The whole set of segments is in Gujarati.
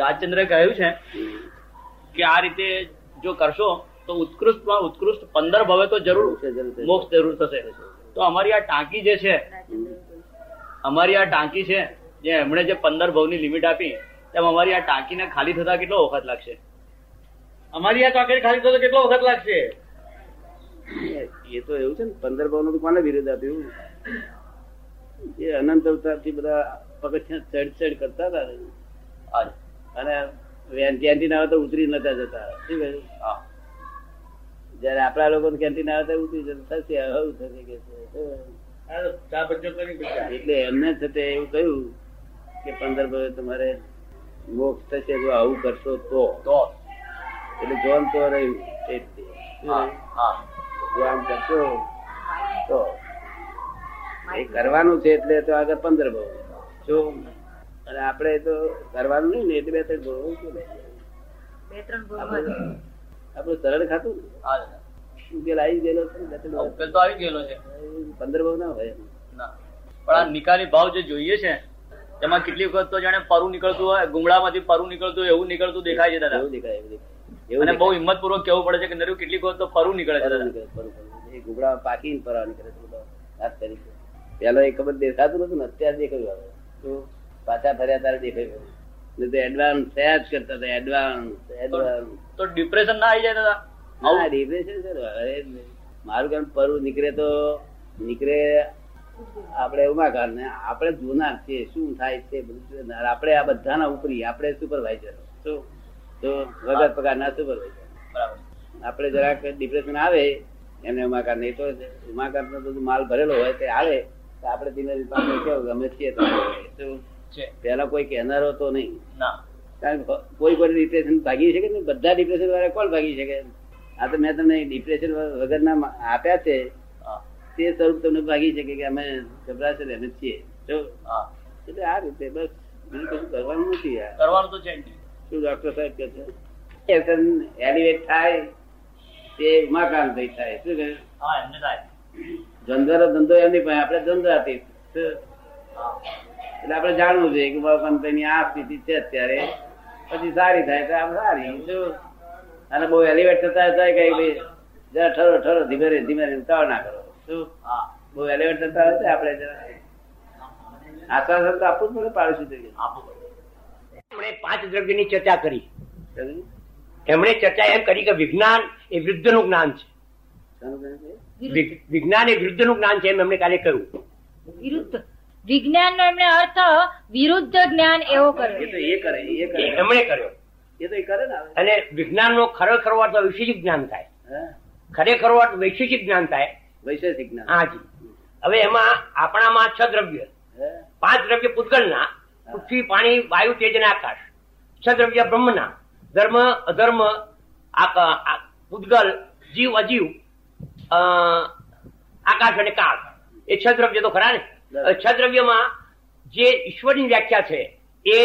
રાજચંદ્રે કહ્યું છે કે આ રીતે જો કરશો તો ઉત્કૃષ્ટમાં ઉત્કૃષ્ટ પંદર ભવે તો જરૂર મોક્ષ જરૂર થશે. તો અમારી આ ટાંકી જે છે અમારી આ ટાંકી છે જે એમણે જે પંદર ભવની લિમિટ આપી તેમ અમારી આ ટાંકીને ખાલી થતા કેટલો વખત લાગશે? અમારી આ ટાંકી ખાલી થતા કેટલો વખત લાગશે? એ તો એવું છે ને પંદર ભાવનું કોને વિરોધ આપ્યું? એ અનંત અવતારથી બધા પગથિયા ચડ ચડ કરતા હતા અને કેન્ટીન આવે તો ઉતરી નતા જતા. શું કહ્યું? જયારે આપણા લોકો કેન્ટીન આવે તો ઉતરી જતા. થશે આવું થશે કે એટલે એમને થતે એવું કહ્યું કે પંદર ભાઈ તમારે મોક્ષ થશે જો આવું કરશો તો. એટલે જોન તો રહ્યું જો આમ કરશો તો. એ કરવાનું છે એટલે તો આગળ પંદર ભાવ. જો અને આપણે તો કરવાનું નહીં ને એટલે બે ત્રણ ભાવ બે ત્રણ આપણે આપણું સરળ ખાતું ને હા દાદા. ઉકેલ આવી ગયેલો છે. ઉકેલ તો આવી ગયેલો છે પંદર ભાવ ના હોય ના પણ આ નિકાલી ભાવ જે જોઈએ છે એમાં કેટલી વખત તો જાણે પરુ નીકળતું હોય ગુમડામાંથી પરુ નીકળતું એવું નીકળતું દેખાય છે દાદા એવું દેખાય એવું દેખાય એવું અને બહુ. હિંમત પૂર્વક કેવું પડે છે કે નરું કેટલીક વખત તો ફરુ નીકળે છે પરું દાદા ફરવા ગુગળા પાકીને પરા નીકળે છે બધા. હાથ તરીકે. પેલો એ ખબર દેખાતું નતું ને અત્યારે દેખાયું હવે. પાછા ફર્યા તારે દેખાય તો એડવાન્સ થયા જ કરતા હતા એડવાન્સ એડવાન્સ તો ડિપ્રેશન ના આવી જાય દાદા? ડિપ્રેશન અરે મારું કામ પરું નીકળે તો નીકળે આપણે ઉમાકાર ને આપણે જોનાર છે શું થાય છે બધું આપણે આ બધાના ઉપરી આપણે સુપરવાઇઝર તો તો વગર પગારના સુપરવાઇઝર બરાબર. આપણે જરાક ડિપ્રેશન આવે એને ઉમાકાર નહીં તો ઉમાકાર નો બધું માલ ભરેલો હોય તે આવે તો આપણે ધીમે ધીમે કેવું ગમે છીએ તો પેલા કોઈ કહેનારો તો નહીં. કારણ કોઈ કોઈ ડિપ્રેશન ભાગી શકે ને બધા ડિપ્રેશન વાળા કોણ ભાગી શકે? આ તો મેં તમને ડિપ્રેશન વગરના આપ્યા છે. તે સ્વરૂપ તમને ભાગી શકે કે અમે ગભરાશે અમે છીએ. જો? એટલે આ રીતે બસ. બીજું કશું કરવાનું નથી કરવાનું તો છે શું ડોક્ટર સાહેબ કે છે? એલિવેટ થાય તે ઉમાકાંત ભાઈ થાય. શું કહે? હા એમને થાય. ધંધો ધંધો એમની પાસે આપણે ધંધો શું? એટલે આપણે જાણવું જોઈએ કે બાપા આ સ્થિતિ છે અત્યારે. પછી સારી થાય તો આપણે સારી. શું? અને બહુ એલિવેટ થતા થાય કઈ ભાઈ જરા ઠરો ઠરો ધીમે ધીમે ઉતાવળ ના કરો. શું? બહુ એલિવેટ થતા હોય આપણે જરા આશ્વાસન તો આપવું જ પડે પાડોશી તરીકે. એમણે પાંચ દ્રવ્યની ચર્ચા કરી. એમણે ચર્ચા એમ કરી કે વિજ્ઞાન એ વિરુદ્ધનું જ્ઞાન છે. છે? વિજ્ઞાન એ વિરુદ્ધનું જ્ઞાન છે એમ એમણે કાલે કહ્યું. વિરુદ્ધ. વિજ્ઞાન નો એમણે અર્થ વિરુદ્ધ જ્ઞાન એવો એ તો એ કરે એ કરે. એમણે કર્યો. એ તો એ કરે ને. અને વિજ્ઞાનનો ખરેખર અર્થ વૈશેષિક જ્ઞાન થાય. ખરેખર અર્થ વૈશેષિક જ્ઞાન થાય. વૈશેષિક જ્ઞાન. હાજી હવે એમાં આપણામાં છ દ્રવ્ય. પાંચ દ્રવ્ય પૂતગલના પૃથ્વી પાણી વાયુ તેજ અને આકાશ. છ દ્રવ્ય બ્રહ્મના. ધર્મ અધર્મ પૂતગલ જીવ અજીવ અ, આકાશ અને કાળ. એ છ દ્રવ્ય તો ખરા ને? હવે છ દ્રવ્યમાં જે ઈશ્વરની વ્યાખ્યા છે એ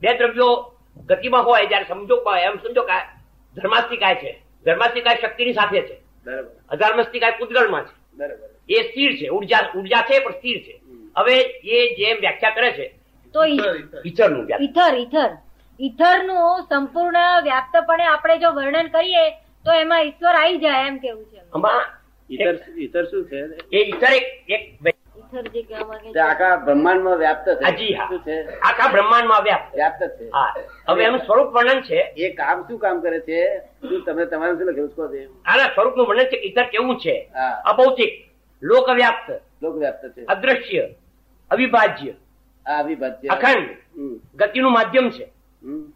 બે દ્રવ્યો ગતિમાં હોય જયારે સમજો એમ સમજો કે ધર્માસ્તિકાય છે. ધર્માસ્તિકાય શક્તિની સાથે છે. બરાબર. અધર્મસ્તિકાય પૂતગલમાં છે. બરાબર. એ સ્થિર છે. ઊર્જા ઊર્જા છે પણ સ્થિર છે. હવે એ જેમ વ્યાખ્યા કરે છે તો ઈથરનું ઈથર ઈથર. ઈથરનું સંપૂર્ણ વ્યાપ્તપણે આપણે જો વર્ણન કરીએ તો એમાં ઈશ્વર આવી જાય એમ કેવું છે? ઈતર શું છે? એ ઈશ્વર એક માંગે તે છે? વ્યાપ્ત છે. શું આખા બ્રહ્માંડમાં વ્યાપ્ત. વ્યાપ્ત છે. હવે એનું સ્વરૂપ વર્ણન છે. એ કામ શું કામ કરે છે? શું તમે તમારે શું લખ્યું છે? આના સ્વરૂપનું સ્વરૂપનું વર્ણન છે ઇતર કેવું છે? અભૌતિક અભૌતિક લોકવ્યાપ્ત લોક વ્યાપ્ત છે. અદ્રશ્ય અવિભાજ્ય અવિભાજ્ય. અખંડ. ગતિનું માધ્યમ છે.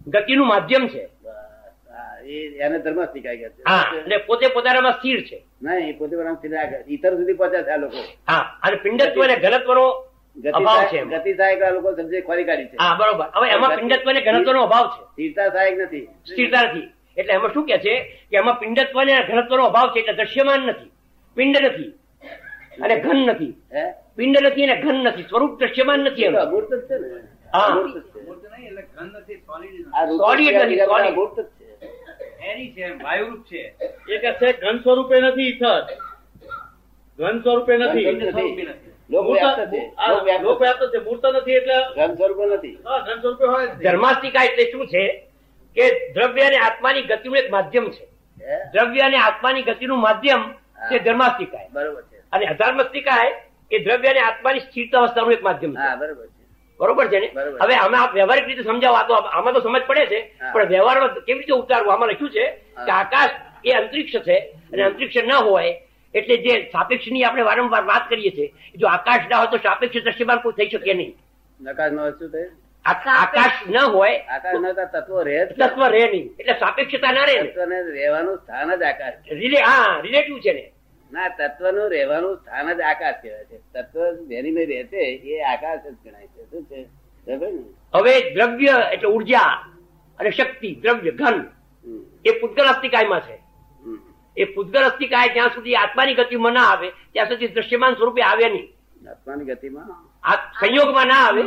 ગતિ ગતિનું માધ્યમ છે. એને ધર્મસ્તિકાય કહે છે. એટલે પોતે પોતાનામાં સ્થિર છે. નહીં એ પોતે પોતાના સ્થિર. ઈતર સુધી પહોંચ્યા છે આ લોકો. હા અને પિંડત્વ અને ઘનત્વનો અભાવ છે એમાં. ગતિ સહાયક આ લોકો સમજે ખોરી કાઢી છે. હા બરોબર. હવે એમાં પિંડત્વ અને ઘનત્વનો અભાવ છે. સ્થિરતા સહાયક નથી. સ્થિરતા નથી એટલે એમાં શું કે છે કે એમાં પિંડત્વ અને ઘનત્વનો અભાવ છે એટલે દ્રશ્યમાન નથી. પિંડ નથી. અને ઘન નથી. પિંડ નથી અને ઘન નથી. સ્વરૂપ દ્રશ્યમાન નથી એનું અમૂર્ત જ છે ને. હા. અમૂર્ત જ છે. Solid છે, જ છે. એ કે છે ઘન સ્વરૂપે નથી ઈથર. ઘન સ્વરૂપે નથી. એટલે ધન સ્વરૂપ નથી. હા, ધન સ્વરૂપે હોય જ નહીં. ધર્માસ્તિકા એટલે શું છે? કે દ્રવ્ય અને આત્માની ગતિનું એક માધ્યમ છે. દ્રવ્ય અને આત્માની ગતિનું માધ્યમ છે ધર્માસ્તિકાય બરોબર છે. અને અધર્મસ્તિકાય એ દ્રવ્ય અને આત્માની સ્થિરતા અવસ્થાનું એક માધ્યમ છે. હા બરોબર છે. બરોબર છે ને? હવે અમે વ્યવહારિક રીતે સમજાવો આ તો આમાં તો સમજ પડે છે પણ વ્યવહારમાં કેવી રીતે ઉતારવું? આમાં લખ્યું છે કે આકાશ એ અંતરિક્ષ છે અને અંતરિક્ષ ન હોય એટલે જે સાપેક્ષની આપણે વારંવાર વાત કરીએ છીએ જો આકાશ ના હોય તો સાપેક્ષ દ્રશ્યમાન કોઈ થઈ શકે નહીં. નકાશમાં શું થયું આકાશ ન હોય આકાશ ન તત્વ રહે તત્વ રહે નહીં. એટલે સાપેક્ષતા ના રહે રહેવાનું સ્થાન જ આકાશ રિલે હા રિલેટિવ છે ને. ના તત્વનું રહેવાનું સ્થાન જ આકાશ કહેવાય છે. તત્વ જેની મેં રહે છે એ આકાશ જ ગણાય છે. શું છે? હવે દ્રવ્ય એટલે ઊર્જા અને શક્તિ દ્રવ્ય ઘન એ પૂતગલ અસ્તિકાયમાં છે. એ પૂતગલ અસ્તિકાય જ્યાં સુધી આત્માની ગતિમાં ના આવે ત્યાં સુધી દ્રશ્યમાન સ્વરૂપે આવે નહીં. આત્માની ગતિમાં? આ સંયોગમાં ના આવે?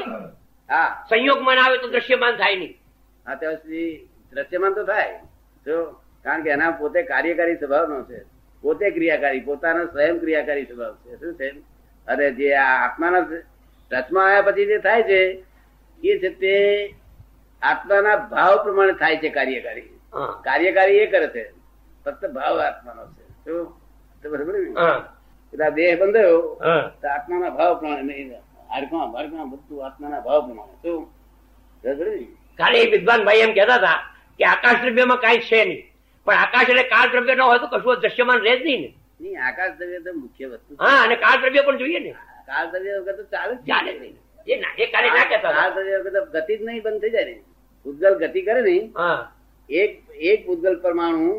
હા. સંયોગમાં ના આવે તો દ્રશ્યમાન થાય નહીં. હા ત્યાં સુધી દ્રશ્યમાન તો થાય. જો કારણ કે એના પોતે કાર્યકારી સ્વભાવનો છે. પોતે ક્રિયાકારી પોતાનો સ્વયં ક્રિયાકારી સ્વભાવ છે. શું છે? અને જે આ આત્માના ટચમાં આવ્યા પછી જે થાય છે એ છે તે આત્માના ભાવ પ્રમાણે થાય છે કાર્યકારી. કાર્યકારી એ કરે છે ફક્ત ભાવ આત્માનો છે. શું? બરાબર. દેહ બંધાયો તો આત્માના ભાવ પ્રમાણે નહીં હાડકાં બાડકાં બધું આત્માના ભાવ પ્રમાણે. શું? બરાબર કાલે વિદ્વાન ભાઈ એમ કહેતા હતા કે આકાશ દ્રવ્યમાં કાંઈ છે નહીં. પણ આકાશ એટલે કાળ દ્રવ્ય ન હોય તો કશું દ્રશ્યમાન રહે જ નહીં ને. નહીં આકાશ દ્રવ્ય તો મુખ્ય વસ્તુ હા અને કાળ દ્રવ્ય પણ જોઈએ ને. કાળ દ્રવ્ય વગર તો ચાલે ચાલે નહીં. એ ના એ કાલે ના કહેતા કાળ દ્રવ્ય વગર તો ગતિ જ નહીં બંધ થઈ જાય ને. પૂતગલ ગતિ કરે ને એક એક પૂતગલ પરમાણુ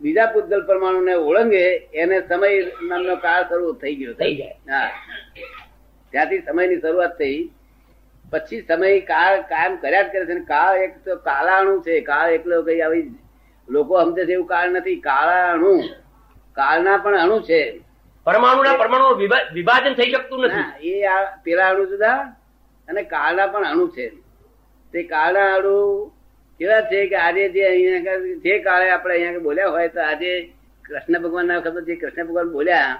બીજા પૂતગલ પરમાણુને ઓળંગે એને સમય નામનો કાળ શરૂ થઈ ગયો થઈ જાય. હા. ત્યાંથી સમયની શરૂઆત થઈ. પછી સમય કાળ કાયમ કર્યા જ કરે છે. કાળ એક તો કાળાણું છે. કાળ એકલો કઈ આવી લોકો સમજે છે એવું કાળ નથી કાળાણુ કાળના પણ અણુ છે. પરમાણુના પરમાણુ વિભાજન થઈ શકતું નથી. એ આ પેલા અણુ જુદા અને કાળના પણ અણુ છે. તે કાળના અણુ કેવા છે કે આજે જે અહીંયા જે કાળે આપણે અહીંયા બોલ્યા હોય તો આજે કૃષ્ણ ભગવાન ના ખબર જે કૃષ્ણ ભગવાન બોલ્યા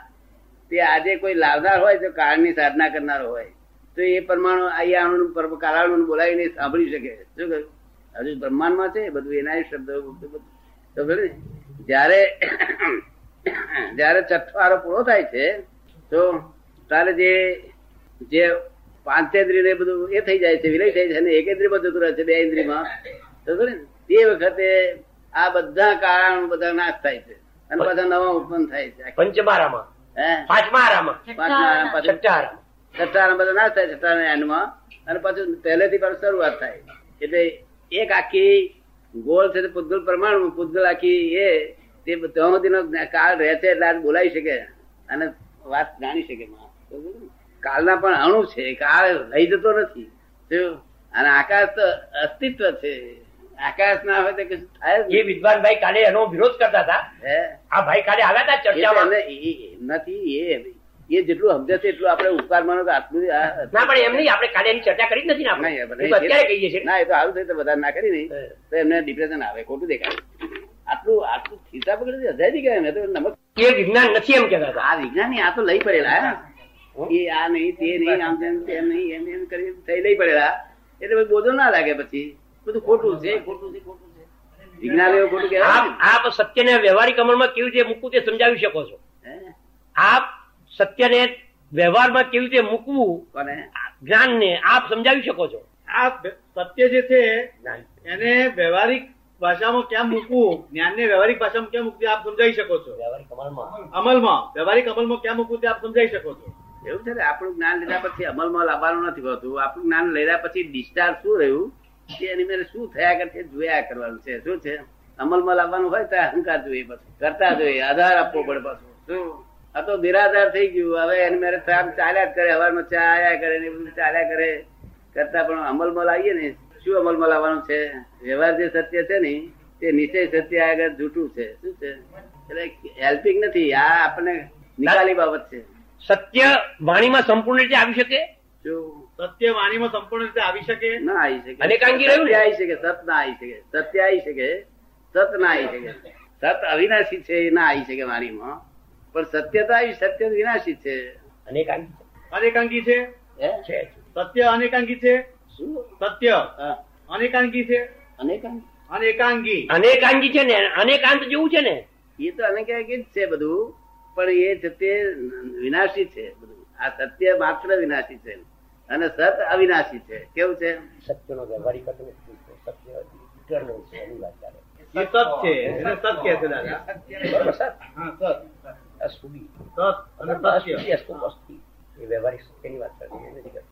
તે આજે કોઈ લાવનાર હોય તો કાળની સાધના કરનાર હોય. તો એ પરમાણુ અહીંયા અણુ કાળાણુ બોલાવીને સાંભળી શકે. શું કહ્યું? હજુ બ્રહ્માંડમાં છે બધું એના શબ્દો બધું ને? જ્યારે જ્યારે છઠ્ઠો આરો પૂરો થાય છે તો તારે જે જે પાંચેન્દ્રી ને બધું એ થઈ જાય છે વિલય થઈ જાય છે એક એકેન્દ્રિયમાં બધું રહે છે બે ઇન્દ્રિયમાં. તો ને? તે વખતે આ બધા કારણ બધા નાશ થાય છે અને બધા નવા ઉત્પન્ન થાય છે. પંચમારામાં. પાંચમા આરામાં પાંચમા આરા પાછું છઠ્ઠા આરામાં છઠ્ઠા આરા બધા નાશ થાય છઠ્ઠા એન્ડમાં અને પાછું પહેલેથી પણ શરૂઆત થાય. એટલે એક આખી ગોળ છે પૂતગલ પરમાણુ પૂતગલ આખી એ તે ત્યાં સુધીનો કાળ રહે છે એટલે બોલાવી શકે અને વાત જાણી શકે. કાળના પણ અણુ છે કાળ લઈ જતો નથી. અને આકાશ તો અસ્તિત્વ છે. આકાશ ના હોય તો કશું થાય એ નહીં. વિદ્વાન ભાઈ કાલે એનો વિરોધ કરતા હતા. હે? આ ભાઈ કાલે આવ્યા હતા એ નથી ચર્ચામાં? એ- ભાઈ નથી એ એ જેટલું સમજે છે એટલું આપણે ઉપકાર માનો કે આટલું ના પણ એમ નહીં આપણે કાલે એની ચર્ચા કરી જ નથી ને આપણે. અત્યારે કહીએ છીએ ના એ તો સારું થયું તો બધા ના કરી નહીં. તો એમને ડિપ્રેશન આવે ખોટું દેખાય. આટલું આટલું ખીસા પકડી અજાયથી ગયા મેં તો નમક એ વિજ્ઞાન નથી એમ કહેતા આ વિજ્ઞાન આ તો લઈ પડેલા એ આ નહીં તે નહીં આમ તેમ તેમ નહીં એમ એમ કરી થઈ લઈ પડેલા. એટલે બોધો ના લાગે પછી. બધું ખોટું છે ખોટું છે ખોટું છે. વિજ્ઞાનીઓ ખોટું કે આપ આપ સત્યને વ્યવહારિક અમલમાં કેવી રીતે મૂકવું તે સમજાવી શકો છો. આપ સત્યને વ્યવહારમાં કેવી રીતે મૂકવું જ્ઞાનને આપ સમજાવી શકો છો? આ સત્ય જે છે એને વ્યવહારિક ભાષામાં કેમ મૂકવું? જ્ઞાનને વ્યવહારિક ભાષામાં કેમ મૂકવું આપ સમજાવી શકો છો. વ્યવહારિક અમલમાં. અમલમાં. વ્યવહારિક અમલમાં કેમ મૂકવું તે આપ સમજાવી શકો છો. એવું છે ને આપણું જ્ઞાન લીધા પછી અમલમાં લાવવાનું નથી હોતું. આપણું જ્ઞાન લીધા પછી ડિસ્ચાર્જ શું રહ્યું? કે એની મેરે શું થયા કરે છે જોયા કરવાનું છે. શું છે? અમલમાં લાવવાનું હોય તો અહંકાર જોઈએ પછી. કરતા જોઈએ. આધાર આપવો પડે પાછું. શું? આ તો નિરાધાર થઈ ગયું. હવે એને મેરે આમ ચાલ્યા જ કરે હવારમાં ચા આયા કરે ને બધું ચાલ્યા કરે. કરતા પણ અમલમાં લાવીએ ને શું અમલમાં લાવવાનું છે? વ્યવહાર જે સત્ય છે ને તે નિશ્ચય સત્ય આગળ જૂઠું છે. શું છે? એટલે હેલ્પિંગ નથી. આ આપણને નિકાલી બાબત છે. સત્ય વાણીમાં સંપૂર્ણ રીતે આવી શકે? જો. સત્ય વાણીમાં સંપૂર્ણ રીતે આવી શકે? ના આવી શકે. અનેકાંગી રહ્યું ને? સત્ય આવી શકે સત ના આવી શકે. સત્ય આવી શકે સત ના આવી શકે. સત અવિનાશી છે એ ના આવી શકે વાણીમાં. પણ સત્યતા એ સત્ય વિનાશી છે. અનેકાંગી અનેકાંગી છે? સત્ય અનેકાંગી છે? શું? સત્ય? અનેકાંગી છે? અનેકાંગી અનેકાંગી છે ને? અનેકાંત જેવું છે ને? એ તો અનેકાંગી જ છે બધું પણ એ છે તે વિનાશી છે બધું. આ સત્ય માત્ર વિનાશી છે. અને સત અવિનાશી છે. કેવું છે? સત્યનો વ્યવહારિક સત્ય છે અનિવાર્ય છે. એ સત છે એને સત છે દાદા. બરોબર સર હા સત. સત અને અસુરી અસ્તુ અસ્તિ એ વ્યવહારિક સત્યની વાત કરતી નથી કરવી.